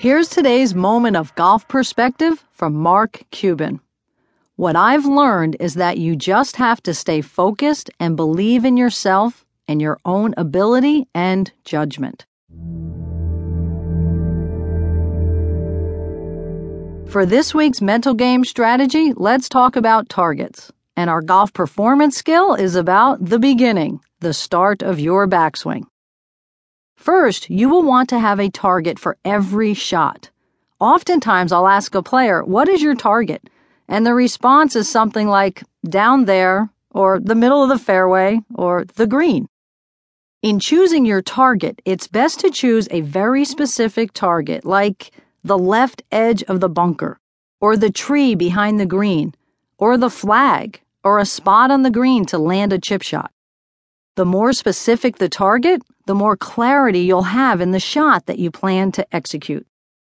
Here's today's moment of golf perspective from Mark Cuban. What I've learned is that you just have to stay focused and believe in yourself and your own ability and judgment. For this week's mental game strategy, let's talk about targets. And our golf performance skill is about the beginning, the start of your backswing. First, you will want to have a target for every shot. Oftentimes, I'll ask a player, What is your target? And the response is something like, Down there, or the middle of the fairway, or the green. In choosing your target, it's best to choose a very specific target, like the left edge of the bunker, or the tree behind the green, or the flag, or a spot on the green to land a chip shot. The more specific the target, the more clarity you'll have in the shot that you plan to execute.